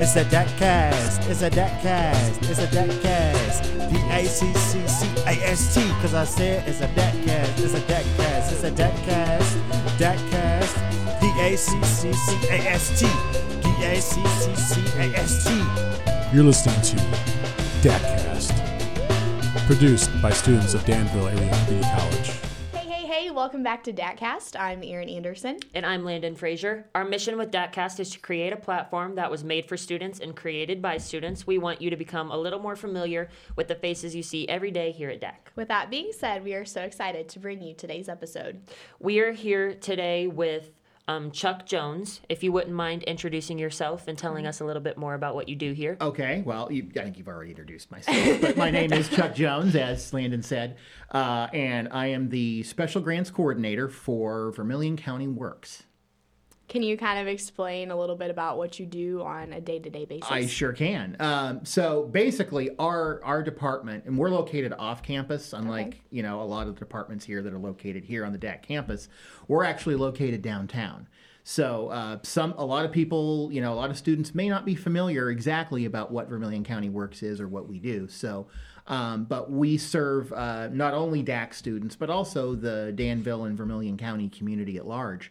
It's a cast. It's a cast. It's a cast. D A C C C A S T. Cause I said it's a cast. It's a cast. It's a cast. cast. D A C C C A S T. D A C C C A S T. You're listening to DATcast, produced by students of Danville Area Community College. Welcome back to DATcast. I'm Erin Anderson. And I'm Landon Frazier. Our mission with DATcast is to create a platform that was made for students and created by students. We want you to become a little more familiar with the faces you see every day here at DAC. With that being said, we are so excited to bring you today's episode. We are here today with um, Chuck Jones. If you wouldn't mind introducing yourself and telling us a little bit more about what you do here. Okay, well, you, I think you've already introduced myself, but my name is Chuck Jones, as Landon said, uh, and I am the Special Grants Coordinator for Vermilion County Works. Can you kind of explain a little bit about what you do on a day to day basis? I sure can. Um, so basically, our our department, and we're located off campus, unlike Okay. you know a lot of the departments here that are located here on the DAC campus. We're actually located downtown. So uh, some a lot of people, you know, a lot of students may not be familiar exactly about what Vermilion County Works is or what we do. So. Um, but we serve uh, not only DAC students, but also the Danville and Vermilion County community at large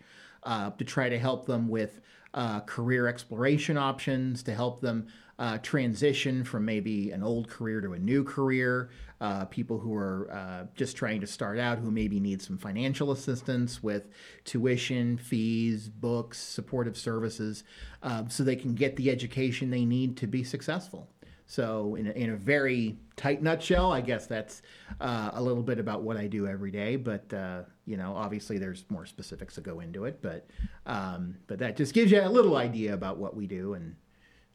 uh, to try to help them with uh, career exploration options, to help them uh, transition from maybe an old career to a new career. Uh, people who are uh, just trying to start out who maybe need some financial assistance with tuition, fees, books, supportive services, uh, so they can get the education they need to be successful. So, in a, in a very tight nutshell, I guess that's uh, a little bit about what I do every day. But uh, you know, obviously, there's more specifics that go into it. But um, but that just gives you a little idea about what we do and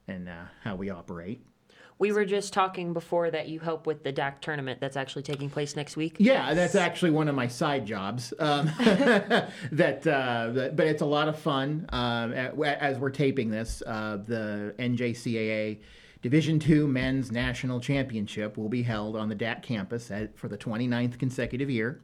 and uh, how we operate. We were just talking before that you help with the DAC tournament that's actually taking place next week. Yeah, that's actually one of my side jobs. Um, that, uh, that- but it's a lot of fun. Um, as we're taping this, uh, the NJCAA Division II Men's National Championship will be held on the DAC campus at, for the 29th consecutive year.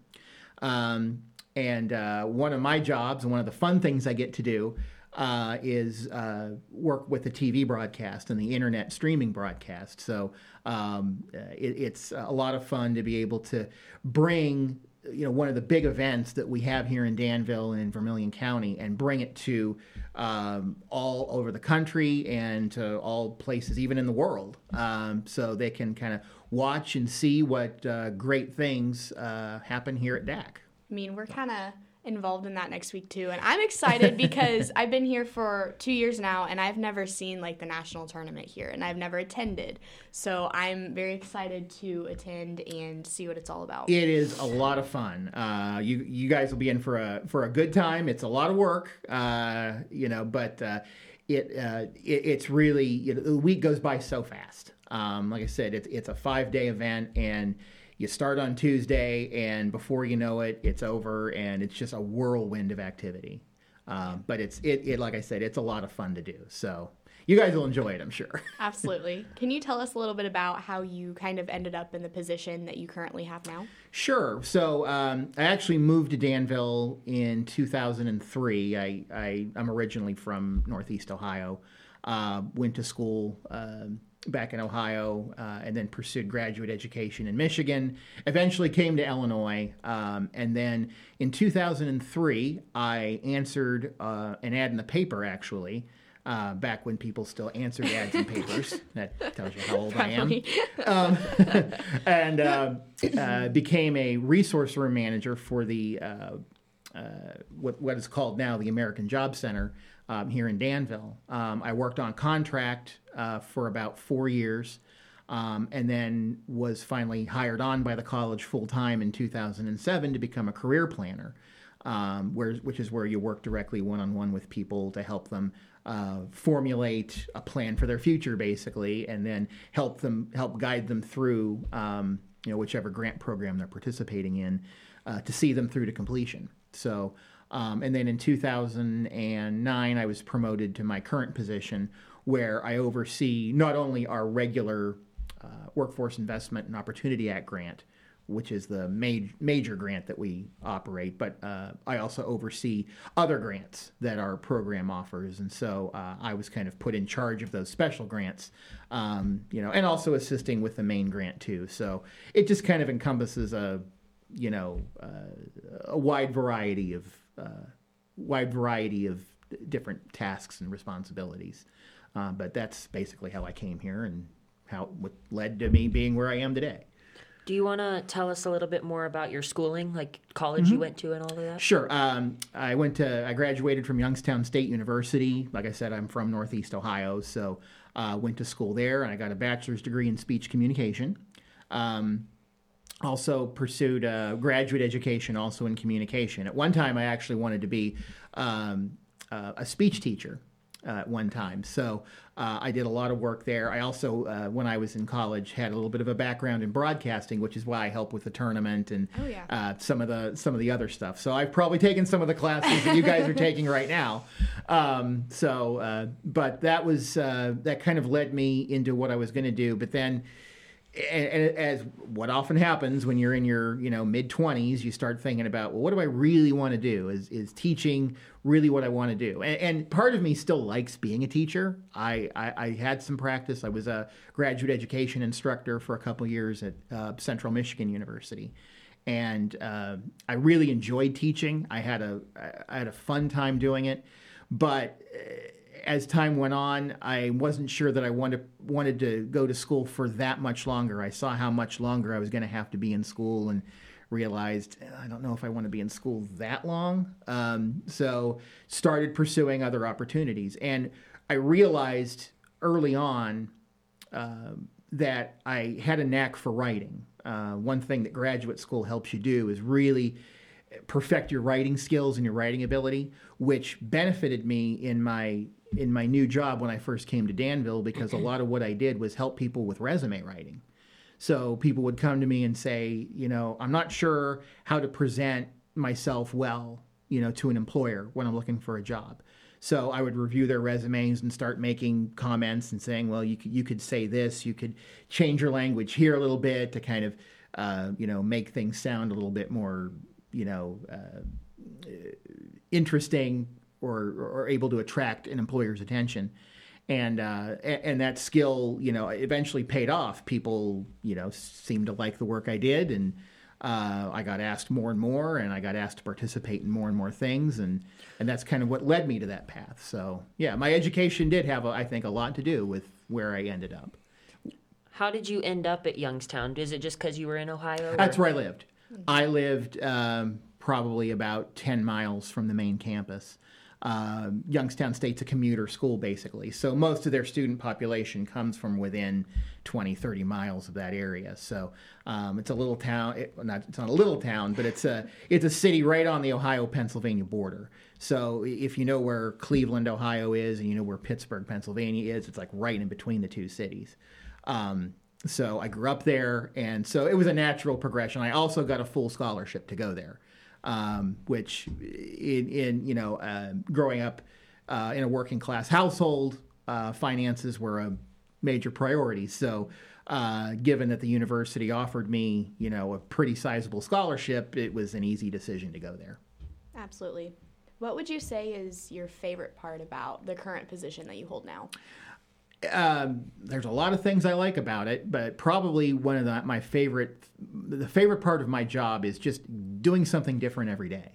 Um, and uh, one of my jobs and one of the fun things I get to do uh, is uh, work with the TV broadcast and the internet streaming broadcast. So um, uh, it, it's a lot of fun to be able to bring you know one of the big events that we have here in Danville and in Vermilion County and bring it to um, all over the country and to all places, even in the world, um, so they can kind of watch and see what uh, great things uh, happen here at DAC. I mean, we're kind of involved in that next week too, and I'm excited because I've been here for two years now, and I've never seen like the national tournament here, and I've never attended. So I'm very excited to attend and see what it's all about. It is a lot of fun. Uh, you you guys will be in for a for a good time. It's a lot of work, uh, you know, but uh, it, uh, it it's really you know, the week goes by so fast. Um, like I said, it's it's a five day event and. You start on Tuesday, and before you know it, it's over, and it's just a whirlwind of activity. Um, but it's it, it like I said, it's a lot of fun to do. So you guys will enjoy it, I'm sure. Absolutely. Can you tell us a little bit about how you kind of ended up in the position that you currently have now? Sure. So um, I actually moved to Danville in 2003. I, I I'm originally from Northeast Ohio. Uh, went to school um back in Ohio, uh, and then pursued graduate education in Michigan. Eventually came to Illinois, um, and then in 2003 I answered uh, an ad in the paper actually. Uh, back when people still answered ads in papers, that tells you how old I am um, and uh, uh, became a resource room manager for the uh, uh, what, what is called now the American Job Center um, here in Danville. Um, I worked on contract uh, for about four years. Um, and then was finally hired on by the college full time in 2007 to become a career planner, um, where, which is where you work directly one on one with people to help them uh, formulate a plan for their future, basically, and then help them help guide them through um, you know whichever grant program they're participating in uh, to see them through to completion. So. Um, and then in 2009, I was promoted to my current position where I oversee not only our regular uh, Workforce Investment and Opportunity Act grant, which is the ma- major grant that we operate. But uh, I also oversee other grants that our program offers, and so uh, I was kind of put in charge of those special grants, um, you know, and also assisting with the main grant too. So it just kind of encompasses a, you know, uh, a wide variety of uh, wide variety of different tasks and responsibilities. Uh, but that's basically how I came here and how what led to me being where I am today. Do you want to tell us a little bit more about your schooling, like college you went to and all of that? Sure. Um, I went to, I graduated from Youngstown State University. Like I said, I'm from Northeast Ohio, so uh, went to school there, and I got a bachelor's degree in speech communication. Um, also pursued a graduate education, also in communication. At one time, I actually wanted to be um, uh, a speech teacher. Uh, at one time, so uh, I did a lot of work there. I also, uh, when I was in college, had a little bit of a background in broadcasting, which is why I help with the tournament and Oh, yeah. uh, some of the some of the other stuff. So I've probably taken some of the classes that you guys are taking right now. Um, so, uh, but that was uh, that kind of led me into what I was going to do. But then, as what often happens when you're in your you know mid 20s, you start thinking about well, what do I really want to do? Is is teaching really what I want to do? And, and part of me still likes being a teacher. I, I I had some practice. I was a graduate education instructor for a couple years at uh, Central Michigan University and uh, I really enjoyed teaching. I had a I had a fun time doing it, but uh, as time went on, I wasn't sure that I wanted wanted to go to school for that much longer. I saw how much longer I was going to have to be in school, and realized "Eh, I don't know if I want to be in school that long. Um, so started pursuing other opportunities, and I realized early on um, that I had a knack for writing. Uh, one thing that graduate school helps you do is really perfect your writing skills and your writing ability, which benefited me in my in my new job when I first came to Danville because a lot of what I did was help people with resume writing. So people would come to me and say, you know, I'm not sure how to present myself well, you know, to an employer when I'm looking for a job. So I would review their resumes and start making comments and saying, well, you could, you could say this, you could change your language here a little bit to kind of, uh, you know, make things sound a little bit more, you know, uh, interesting or, or able to attract an employer's attention. And, uh, and that skill, you know, eventually paid off. People, you know, seemed to like the work I did, and uh, I got asked more and more, and I got asked to participate in more and more things, and and that's kind of what led me to that path. So yeah, my education did have, a, I think, a lot to do with where I ended up. How did you end up at Youngstown? Is it just because you were in Ohio? or- That's where I lived. I lived um, probably about 10 miles from the main campus. Uh, Youngstown State's a commuter school, basically. So most of their student population comes from within 20, 30 miles of that area. So um, it's a little town. It, not, it's not a little town, but it's a, it's a city right on the Ohio Pennsylvania border. So if you know where Cleveland, Ohio is, and you know where Pittsburgh, Pennsylvania is, it's like right in between the two cities. Um, so I grew up there, and so it was a natural progression. I also got a full scholarship to go there, um, which in, in you know uh, growing up uh, in a working class household, uh, finances were a major priority. So. Uh, given that the university offered me, you know, a pretty sizable scholarship, it was an easy decision to go there. Absolutely. What would you say is your favorite part about the current position that you hold now? Um, there's a lot of things I like about it, but probably one of the, my favorite, the favorite part of my job is just doing something different every day.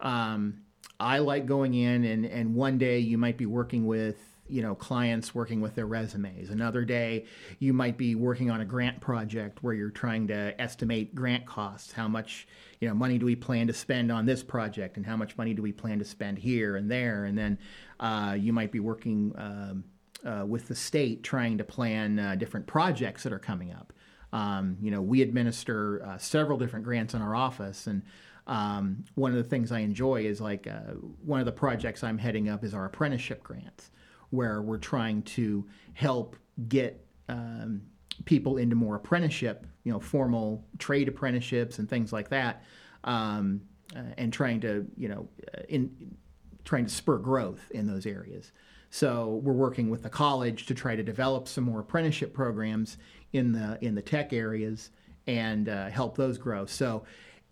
Um, I like going in and, and one day you might be working with, you know, clients working with their resumes. Another day you might be working on a grant project where you're trying to estimate grant costs. How much, you know, money do we plan to spend on this project and how much money do we plan to spend here and there? And then uh, you might be working, um, uh, with the state trying to plan uh, different projects that are coming up. Um, you know, we administer uh, several different grants in our office, and um, one of the things I enjoy is like uh, one of the projects I'm heading up is our apprenticeship grants, where we're trying to help get um, people into more apprenticeship, you know, formal trade apprenticeships and things like that, um, uh, and trying to, you know, uh, in trying to spur growth in those areas. So we're working with the college to try to develop some more apprenticeship programs in the in the tech areas and uh, help those grow. So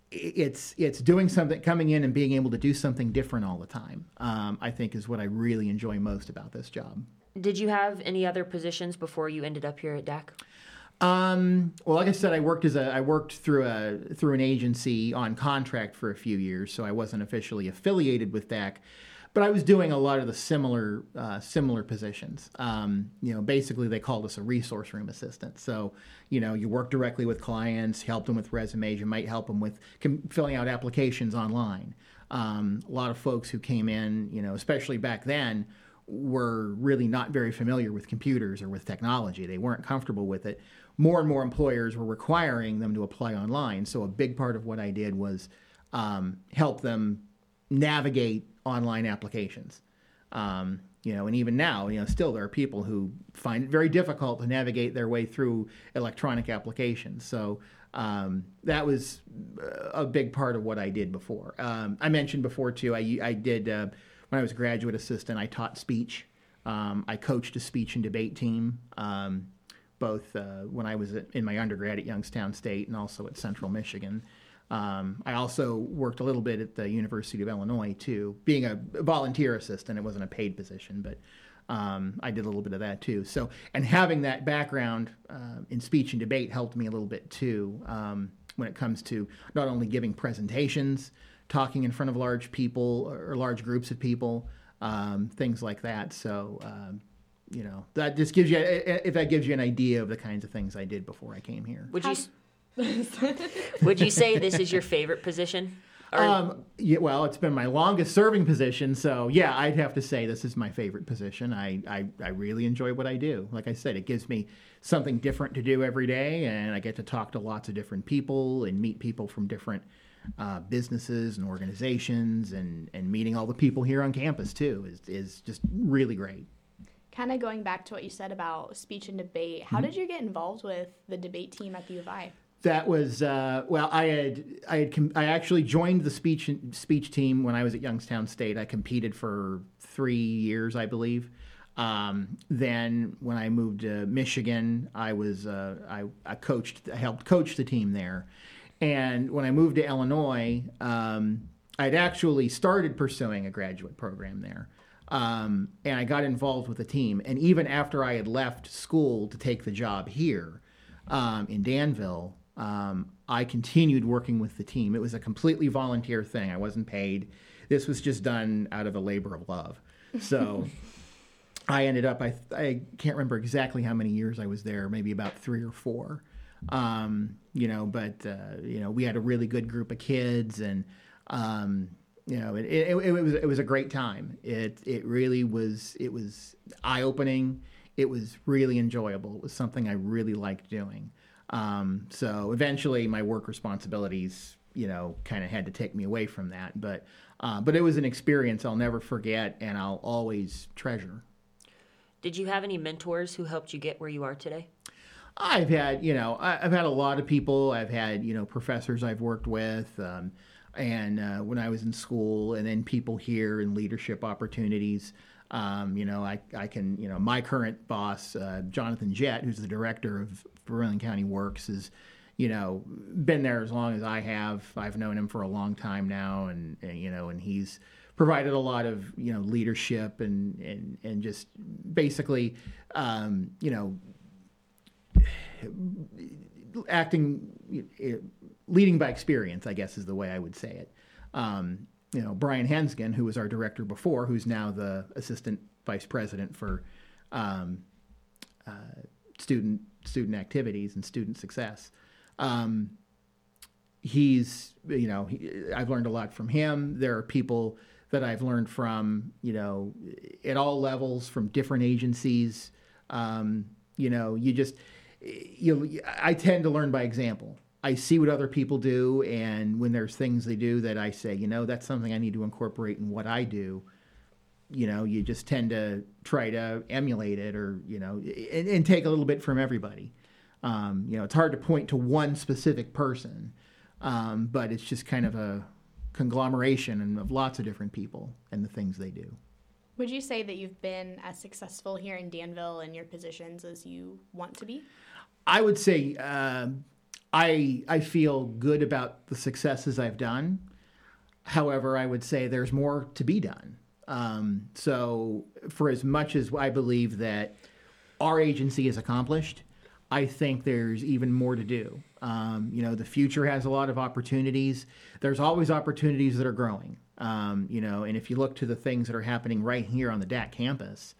it's it's doing something, coming in and being able to do something different all the time. Um, I think is what I really enjoy most about this job. Did you have any other positions before you ended up here at DAC? Um, well, like I said, I worked as a I worked through a through an agency on contract for a few years, so I wasn't officially affiliated with DAC, but I was doing a lot of the similar uh, similar positions. Um, you know, basically they called us a resource room assistant. So, you know, you work directly with clients, help them with resumes, you might help them with com- filling out applications online. Um, a lot of folks who came in, you know, especially back then, were really not very familiar with computers or with technology. They weren't comfortable with it. More and more employers were requiring them to apply online. So a big part of what I did was um, help them navigate online applications. Um, you know, and even now, you know, still there are people who find it very difficult to navigate their way through electronic applications. So um, that was a big part of what I did before. Um, I mentioned before too. I I did uh, when I was a graduate assistant. I taught speech. Um, I coached a speech and debate team, um, both uh, when I was in my undergrad at Youngstown State and also at Central Michigan. Um, I also worked a little bit at the University of Illinois too, being a volunteer assistant. It wasn't a paid position, but um, I did a little bit of that too. So, and having that background uh, in speech and debate helped me a little bit too um, when it comes to not only giving presentations, talking in front of large people or large groups of people, um, things like that. So, um, you know, that just gives you if that gives you an idea of the kinds of things I did before I came here. Would you s- Would you say this is your favorite position? Or Um, yeah, well, it's been my longest serving position, so yeah, I'd have to say this is my favorite position. I, I, I really enjoy what I do. Like I said, it gives me something different to do every day, and I get to talk to lots of different people and meet people from different uh, businesses and organizations, and, and meeting all the people here on campus too is, is just really great. Kind of going back to what you said about speech and debate, how Mm-hmm. did you get involved with the debate team at the U of I? That was uh, well. I had I had com- I actually joined the speech speech team when I was at Youngstown State. I competed for three years, I believe. Um, then when I moved to Michigan, I was uh, I, I coached I helped coach the team there. And when I moved to Illinois, um, I'd actually started pursuing a graduate program there. Um, and I got involved with the team. And even after I had left school to take the job here um, in Danville, um, I continued working with the team. It was a completely volunteer thing. I wasn't paid. This was just done out of a labor of love. So I ended up, I, I can't remember exactly how many years I was there, maybe about three or four. Um, you know, but, uh, you know, we had a really good group of kids and, um, you know, it, it, it, was, it was a great time. It, it really was, it was eye opening. It was really enjoyable. It was something I really liked doing. Um, so eventually my work responsibilities, you know, kind of had to take me away from that. But, uh, but it was an experience I'll never forget and I'll always treasure. did you have any mentors who helped you get where you are today? I've had, you know, I've had a lot of people. I've had, you know, professors I've worked with, um, and uh, when I was in school, and then people here in leadership opportunities. Um, you know, I, I can, you know, my current boss, uh, Jonathan Jett, who's the director of Vermilion County Works, is, you know, been there as long as I have. I've known him for a long time now, and, and you know, and he's provided a lot of, you know, leadership and and and just basically, um, you know, acting, leading by experience, I guess is the way I would say it. Um, you know, Brian Hensgen, who was our director before, who's now the assistant vice president for um, uh, student student activities and student success. Um, he's, you know, he, I've learned a lot from him. There are people that I've learned from, you know, at all levels from different agencies. Um, you know, you just you I tend to learn by example. I see what other people do, and when there's things they do that I say, you know, that's something I need to incorporate in what I do. You know, you just tend to try to emulate it, or you know, and, and take a little bit from everybody. Um, you know, it's hard to point to one specific person, um, but it's just kind of a conglomeration of lots of different people and the things they do. Would you say that you've been as successful here in Danville in your positions as you want to be? I would say um, I I feel good about the successes I've done. However, I would say there's more to be done. Um, so, for as much as I believe that our agency is accomplished, I think there's even more to do. Um, you know, the future has a lot of opportunities. There's always opportunities that are growing. Um, you know, and if you look to the things that are happening right here on the DAC campus,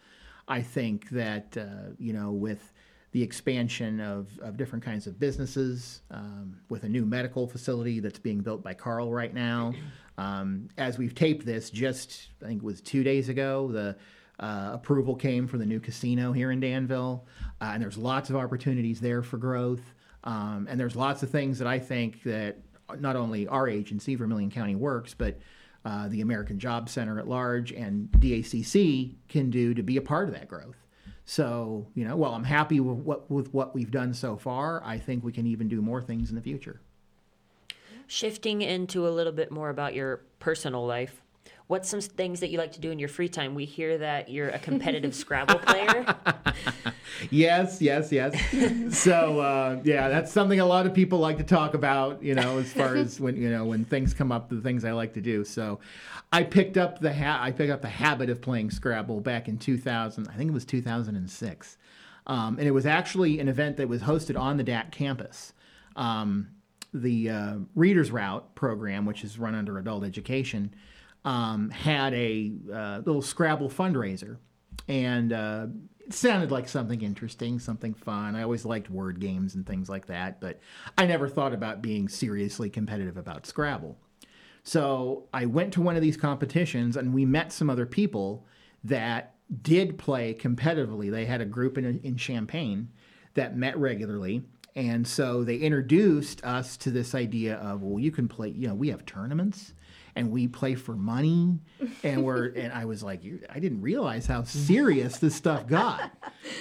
I think that uh, you know with the expansion of, of different kinds of businesses, um, with a new medical facility that's being built by Carle right now. Um, as we've taped this, just I think it was two days ago, the uh, approval came for the new casino here in Danville, uh, and there's lots of opportunities there for growth. Um, and there's lots of things that I think that not only our agency, Vermilion County Works, but uh, the American Job Center at large and DACC can do to be a part of that growth. So, you know, while I'm happy with what, with what we've done so far, I think we can even do more things in the future. Shifting into a little bit more about your personal life, what's some things that you like to do in your free time? We hear that you're a competitive Scrabble player. Yes, yes, yes. so uh, yeah, that's something a lot of people like to talk about. You know, as far as when you know when things come up, the things I like to do. So, I picked up the ha- I picked up the habit of playing Scrabble back in 2000. I think it was 2006, um, and it was actually an event that was hosted on the DAC campus. Um, the uh, Reader's Route program, which is run under Adult Education, um, had a uh, little Scrabble fundraiser, and uh, it sounded like something interesting, something fun. I always liked word games and things like that, but I never thought about being seriously competitive about Scrabble. So I went to one of these competitions and we met some other people that did play competitively. They had a group in, in Champaign that met regularly. And so they introduced us to this idea of, well, you can play, you know, we have tournaments and we play for money. And we're, and I was like, I didn't realize how serious this stuff got.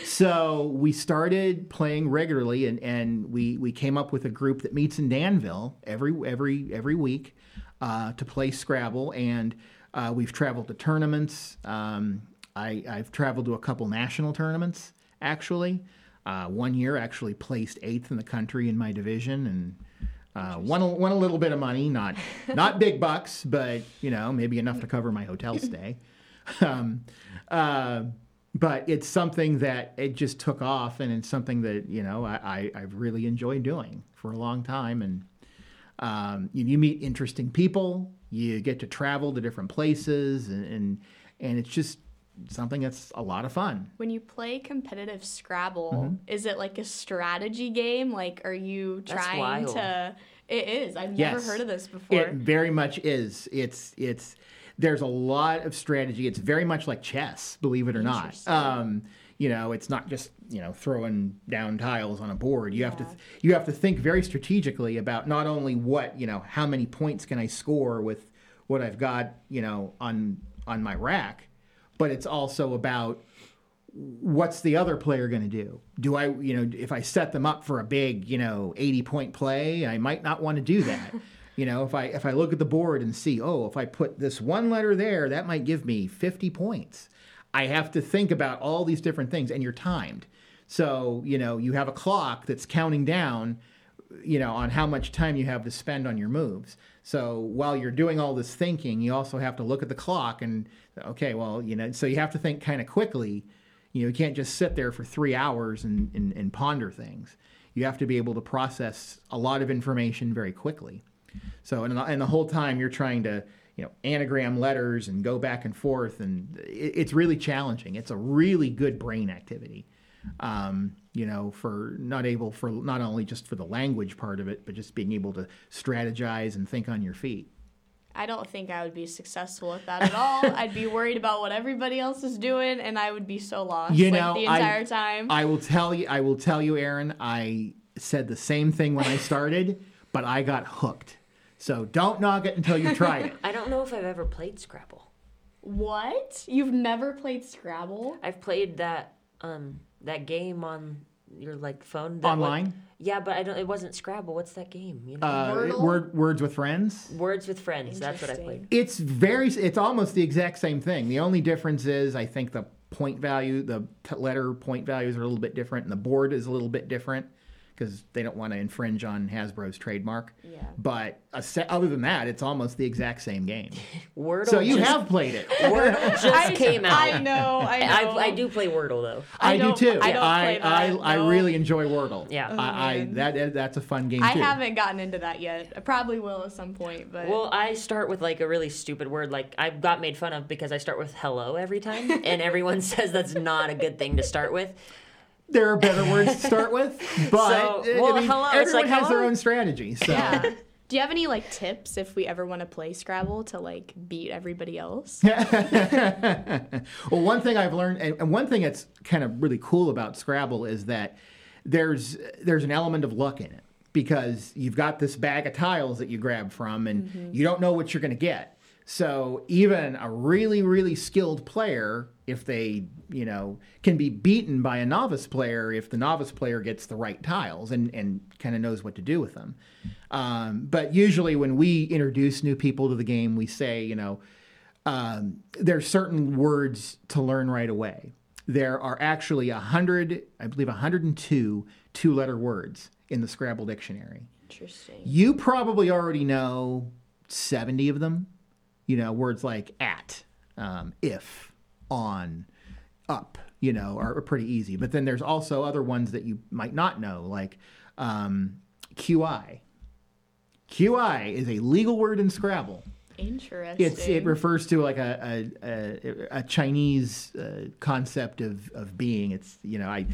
So we started playing regularly and, and we, we came up with a group that meets in Danville every, every, every week uh, to play Scrabble. And uh, we've traveled to tournaments. Um, I, I've traveled to a couple national tournaments, actually. Uh, one year, actually placed eighth in the country in my division, and uh, won a, won a little bit of money, not not big bucks, but you know maybe enough to cover my hotel stay. um, uh, but it's something that it just took off, and it's something that you know I, I I've really enjoyed doing for a long time, and um, you, you meet interesting people, you get to travel to different places, and and, and it's just something that's a lot of fun. When you play competitive Scrabble, Mm-hmm. is it like a strategy game? Like, are you That's trying wild. to? It is. I've never heard of this before. It very much is. It's it's there's a lot of strategy. It's very much like chess, believe it or not. Um, you know, it's not just you know throwing down tiles on a board. You have to you have to think very strategically about not only what you know how many points can I score with what I've got you know on on my rack, but it's also about what's the other player going to do? Do I, you know, if I set them up for a big, you know, 80 point play, I might not want to do that. you know, if I if I look at the board and see, oh, if I put this one letter there, that might give me 50 points. I have to think about all these different things and you're timed. So, you know, you have a clock that's counting down you know, on how much time you have to spend on your moves. So while you're doing all this thinking, you also have to look at the clock and okay, well, you know, so you have to think kind of quickly. You know, you can't just sit there for three hours and, and, and ponder things. You have to be able to process a lot of information very quickly. So, and the, and the whole time you're trying to, you know, anagram letters and go back and forth, and it, it's really challenging. It's a really good brain activity um, you know, for not able for not only just for the language part of it, but just being able to strategize and think on your feet. I don't think I would be successful at that at all. I'd be worried about what everybody else is doing, and I would be so lost You like, know, the I- entire time. I will tell you, I will tell you, Erin. I said the same thing when I started, but I got hooked. So don't knock it until you try it. I don't know if I've ever played Scrabble. what? You've never played Scrabble? I've played that um that game on your like phone that Online? wa- yeah, but I don't. It wasn't Scrabble. What's that game? You know, Uh, word, words with friends. Words with Friends. That's what I Interesting. played. It's very. It's almost the exact same thing. The only difference is, I think the point value, the t- letter point values are a little bit different, and the board is a little bit different because they don't want to infringe on Hasbro's trademark. Yeah. But a se- other than that, it's almost the exact same game. Wordle. So you just, have played it. Wordle just I, came out. I know. I know. I, I do play Wordle though. I I, do too. I don't I, play that, I, I really enjoy Wordle. Yeah. Oh, I, I that that's a fun game I too. haven't gotten into that yet. I probably will at some point, but Well, I start with like a really stupid word. Like I got made fun of because I start with hello every time, and everyone says that's not a good thing to start with. There are better words to start with, but So, I mean, hello, it's everyone like, has their own strategy. So yeah. Do you have any like tips if we ever want to play Scrabble to like beat everybody else? well, one thing I've learned, and and one thing that's kind of really cool about Scrabble is that there's there's an element of luck in it because you've got this bag of tiles that you grab from, and mm-hmm. you don't know what you're going to get. So even a really really skilled player, if they you know can be beaten by a novice player if the novice player gets the right tiles and and kind of knows what to do with them. Um, but usually when we introduce new people to the game, we say you know um, there's certain words to learn right away. There are actually a hundred, I believe, 102 two-letter words in the Scrabble dictionary. Interesting. You probably already know 70 of them. You know, words like at, um, if, on, up. You know, are, are pretty easy. But then there's also other ones that you might not know, like um, QI. QI is a legal word in Scrabble. Interesting. It's it refers to like a a, a, a Chinese uh, concept of, of being. It's you know I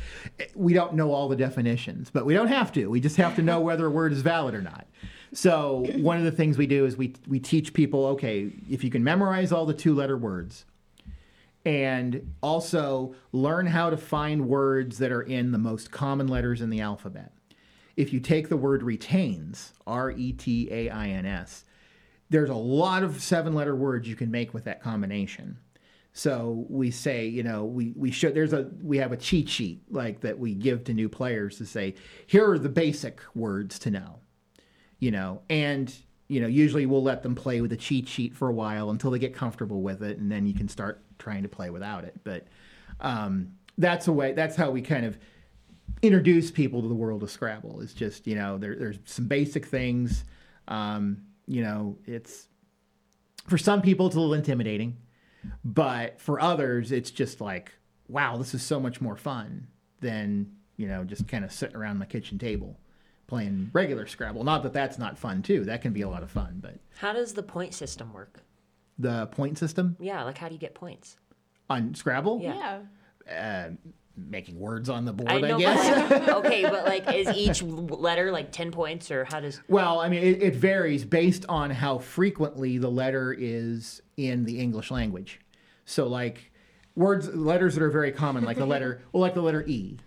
we don't know all the definitions, but we don't have to. We just have to know whether a word is valid or not. So one of the things we do is we we teach people okay if you can memorize all the two letter words, and also learn how to find words that are in the most common letters in the alphabet. If you take the word retains, R E T A I N S, there's a lot of seven letter words you can make with that combination. So we say, you know, we, we should there's a we have a cheat sheet like that we give to new players to say, here are the basic words to know. You know, and you know, usually we'll let them play with the cheat sheet for a while until they get comfortable with it, and then you can start trying to play without it. But um, that's a way. That's how we kind of introduce people to the world of Scrabble. It's just you know, there, there's some basic things. Um, you know, it's for some people it's a little intimidating, but for others it's just like, wow, this is so much more fun than you know just kind of sitting around my kitchen table playing regular Scrabble. Not that that's not fun too. That can be a lot of fun, but How does the point system work? The point system Yeah, like how do you get points? on Scrabble, Yeah. yeah. uh, making words on the board, I I, guess. but like, okay, but like, is each letter like ten points, or how does? Well, I mean, it, it varies based on how frequently the letter is in the English language. So, like words, letters that are very common, like the letter, well, like the letter E.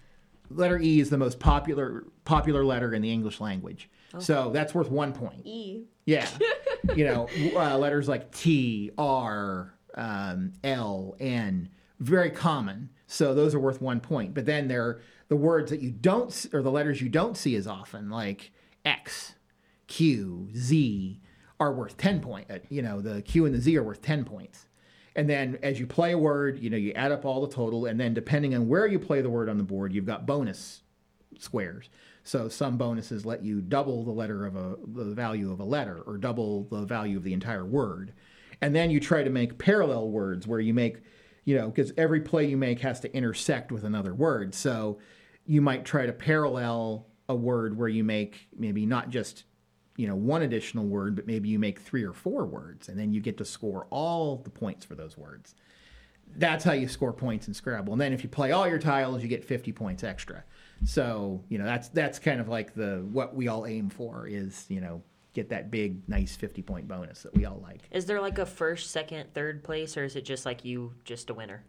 Letter E is the most popular popular letter in the English language. So that's worth one point. E. Yeah, you know, uh, letters like T, R, um, L, N, very common. So those are worth one point. But then there are the words that you don't, or the letters you don't see as often, like X, Q, Z, are worth ten point. uh, You know, the Q and the Z are worth ten points. And then as you play a word, you know, you add up all the total, and then depending on where you play the word on the board, you've got bonus squares. So some bonuses let you double the letter of a the value of a letter or double the value of the entire word. And then you try to make parallel words where you make, you know, because every play you make has to intersect with another word. So you might try to parallel a word where you make maybe not just you know one additional word but maybe you make three or four words and then you get to score all the points for those words that's how you score points in Scrabble. And then if you play all your tiles, you get 50 points extra. So, you know, that's that's kind of like the what we all aim for is, you know, get that big nice 50 point bonus that we all like. Is there like a first, second, third place, or is it just like you just a winner?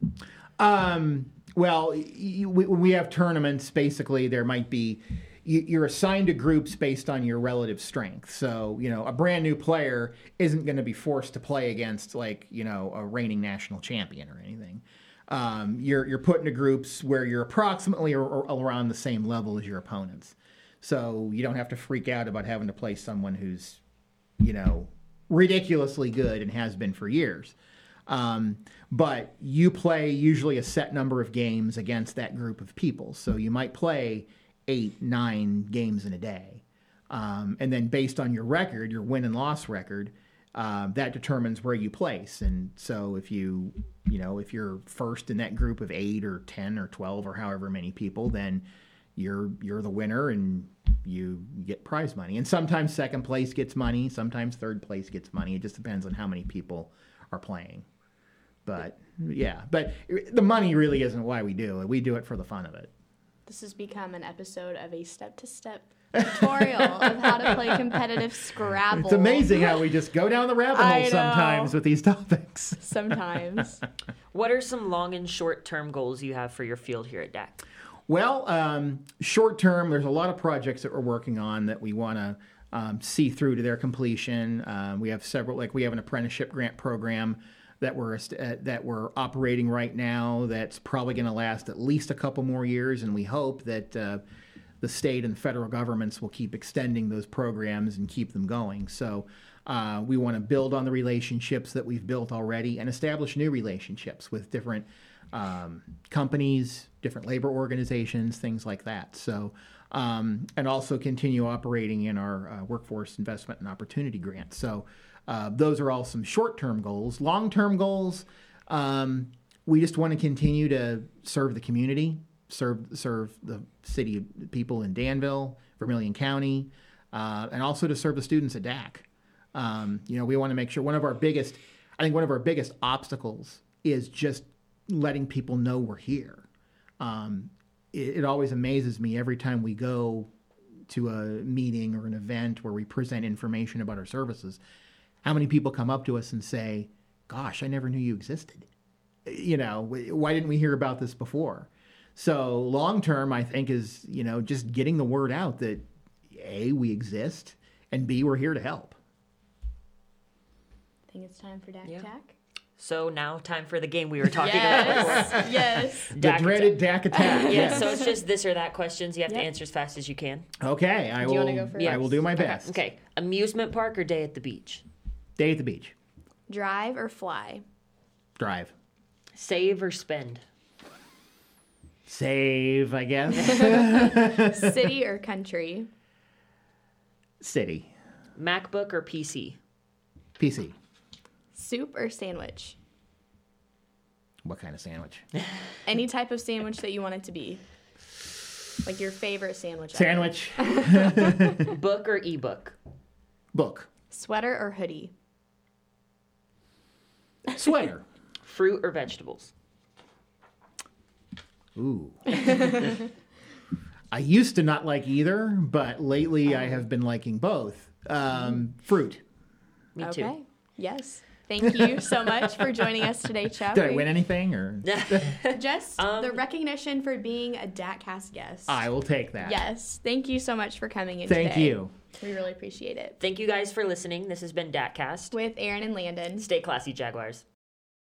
Um, well, you, we, we have tournaments, basically there might be you're assigned to groups based on your relative strength. So, you know, a brand new player isn't going to be forced to play against like you know a reigning national champion or anything. Um, you're you're put into groups where you're approximately ar- ar- around the same level as your opponents. So you don't have to freak out about having to play someone who's, you know, ridiculously good and has been for years. Um, but you play usually a set number of games against that group of people. So you might play eight, nine games in a day. Um, and then based on your record, your win and loss record, uh, that determines where you place. And so if you, you know, if you're first in that group of eight or ten or twelve or however many people, then you're you're the winner and you get prize money. And sometimes second place gets money, sometimes third place gets money. It just depends on how many people are playing. But yeah, but the money really isn't why we do it. We do it for the fun of it. This has become an episode of a step to step tutorial of how to play competitive Scrabble. It's amazing how we just go down the rabbit hole sometimes with these topics. Sometimes. What are some long and short term goals you have for your field here at DAC? Well, um, short term, there's a lot of projects that we're working on that we want to um, see through to their completion. Um, we have several, like we have an apprenticeship grant program that we're uh, that we're operating right now. That's probably going to last at least a couple more years, and we hope that uh, the state and federal governments will keep extending those programs and keep them going. So. Uh, we want to build on the relationships that we've built already and establish new relationships with different um, companies, different labor organizations, things like that. So, um, and also continue operating in our uh, workforce investment and opportunity grant. So, uh, those are all some short term goals. Long term goals, um, we just want to continue to serve the community, serve serve the city people in Danville, Vermilion County, uh, and also to serve the students at DAC. Um, you know, we want to make sure one of our biggest, I think one of our biggest obstacles is just letting people know we're here. Um, it, it always amazes me every time we go to a meeting or an event where we present information about our services, how many people come up to us and say, "Gosh, I never knew you existed." You know, why didn't we hear about this before? So long term, I think is you know just getting the word out that a we exist and b we're here to help. I think it's time for DAC Yeah. Tack. So now, time for the game we were talking about before. Yes. yes. The DAC dreaded DAC attack. Yeah, so it's just this or that questions. You have Yep. to answer as fast as you can. Okay, I Do will. you go first? I will do my best. Okay. Amusement park or day at the beach? Day at the beach. Drive or fly? Drive. Save or spend? Save, I guess. City or country? City. MacBook or PC? PC. Soup or sandwich? What kind of sandwich? Any type of sandwich that you want it to be. Like your favorite sandwich. Sandwich. Book or ebook? Book. Sweater or hoodie? Sweater. Fruit or vegetables? Ooh. I used to not like either, but lately I have been liking both. Um, fruit. Me okay. too. Yes. Thank you so much for joining us today, Chuck. Did I win anything or Just Um, the recognition for being a DATcast guest. I will take that. Yes. Thank you so much for coming in Thank today. you. We really appreciate it. Thank you guys for listening. This has been DATcast. With Erin and Landon. Stay classy, Jaguars.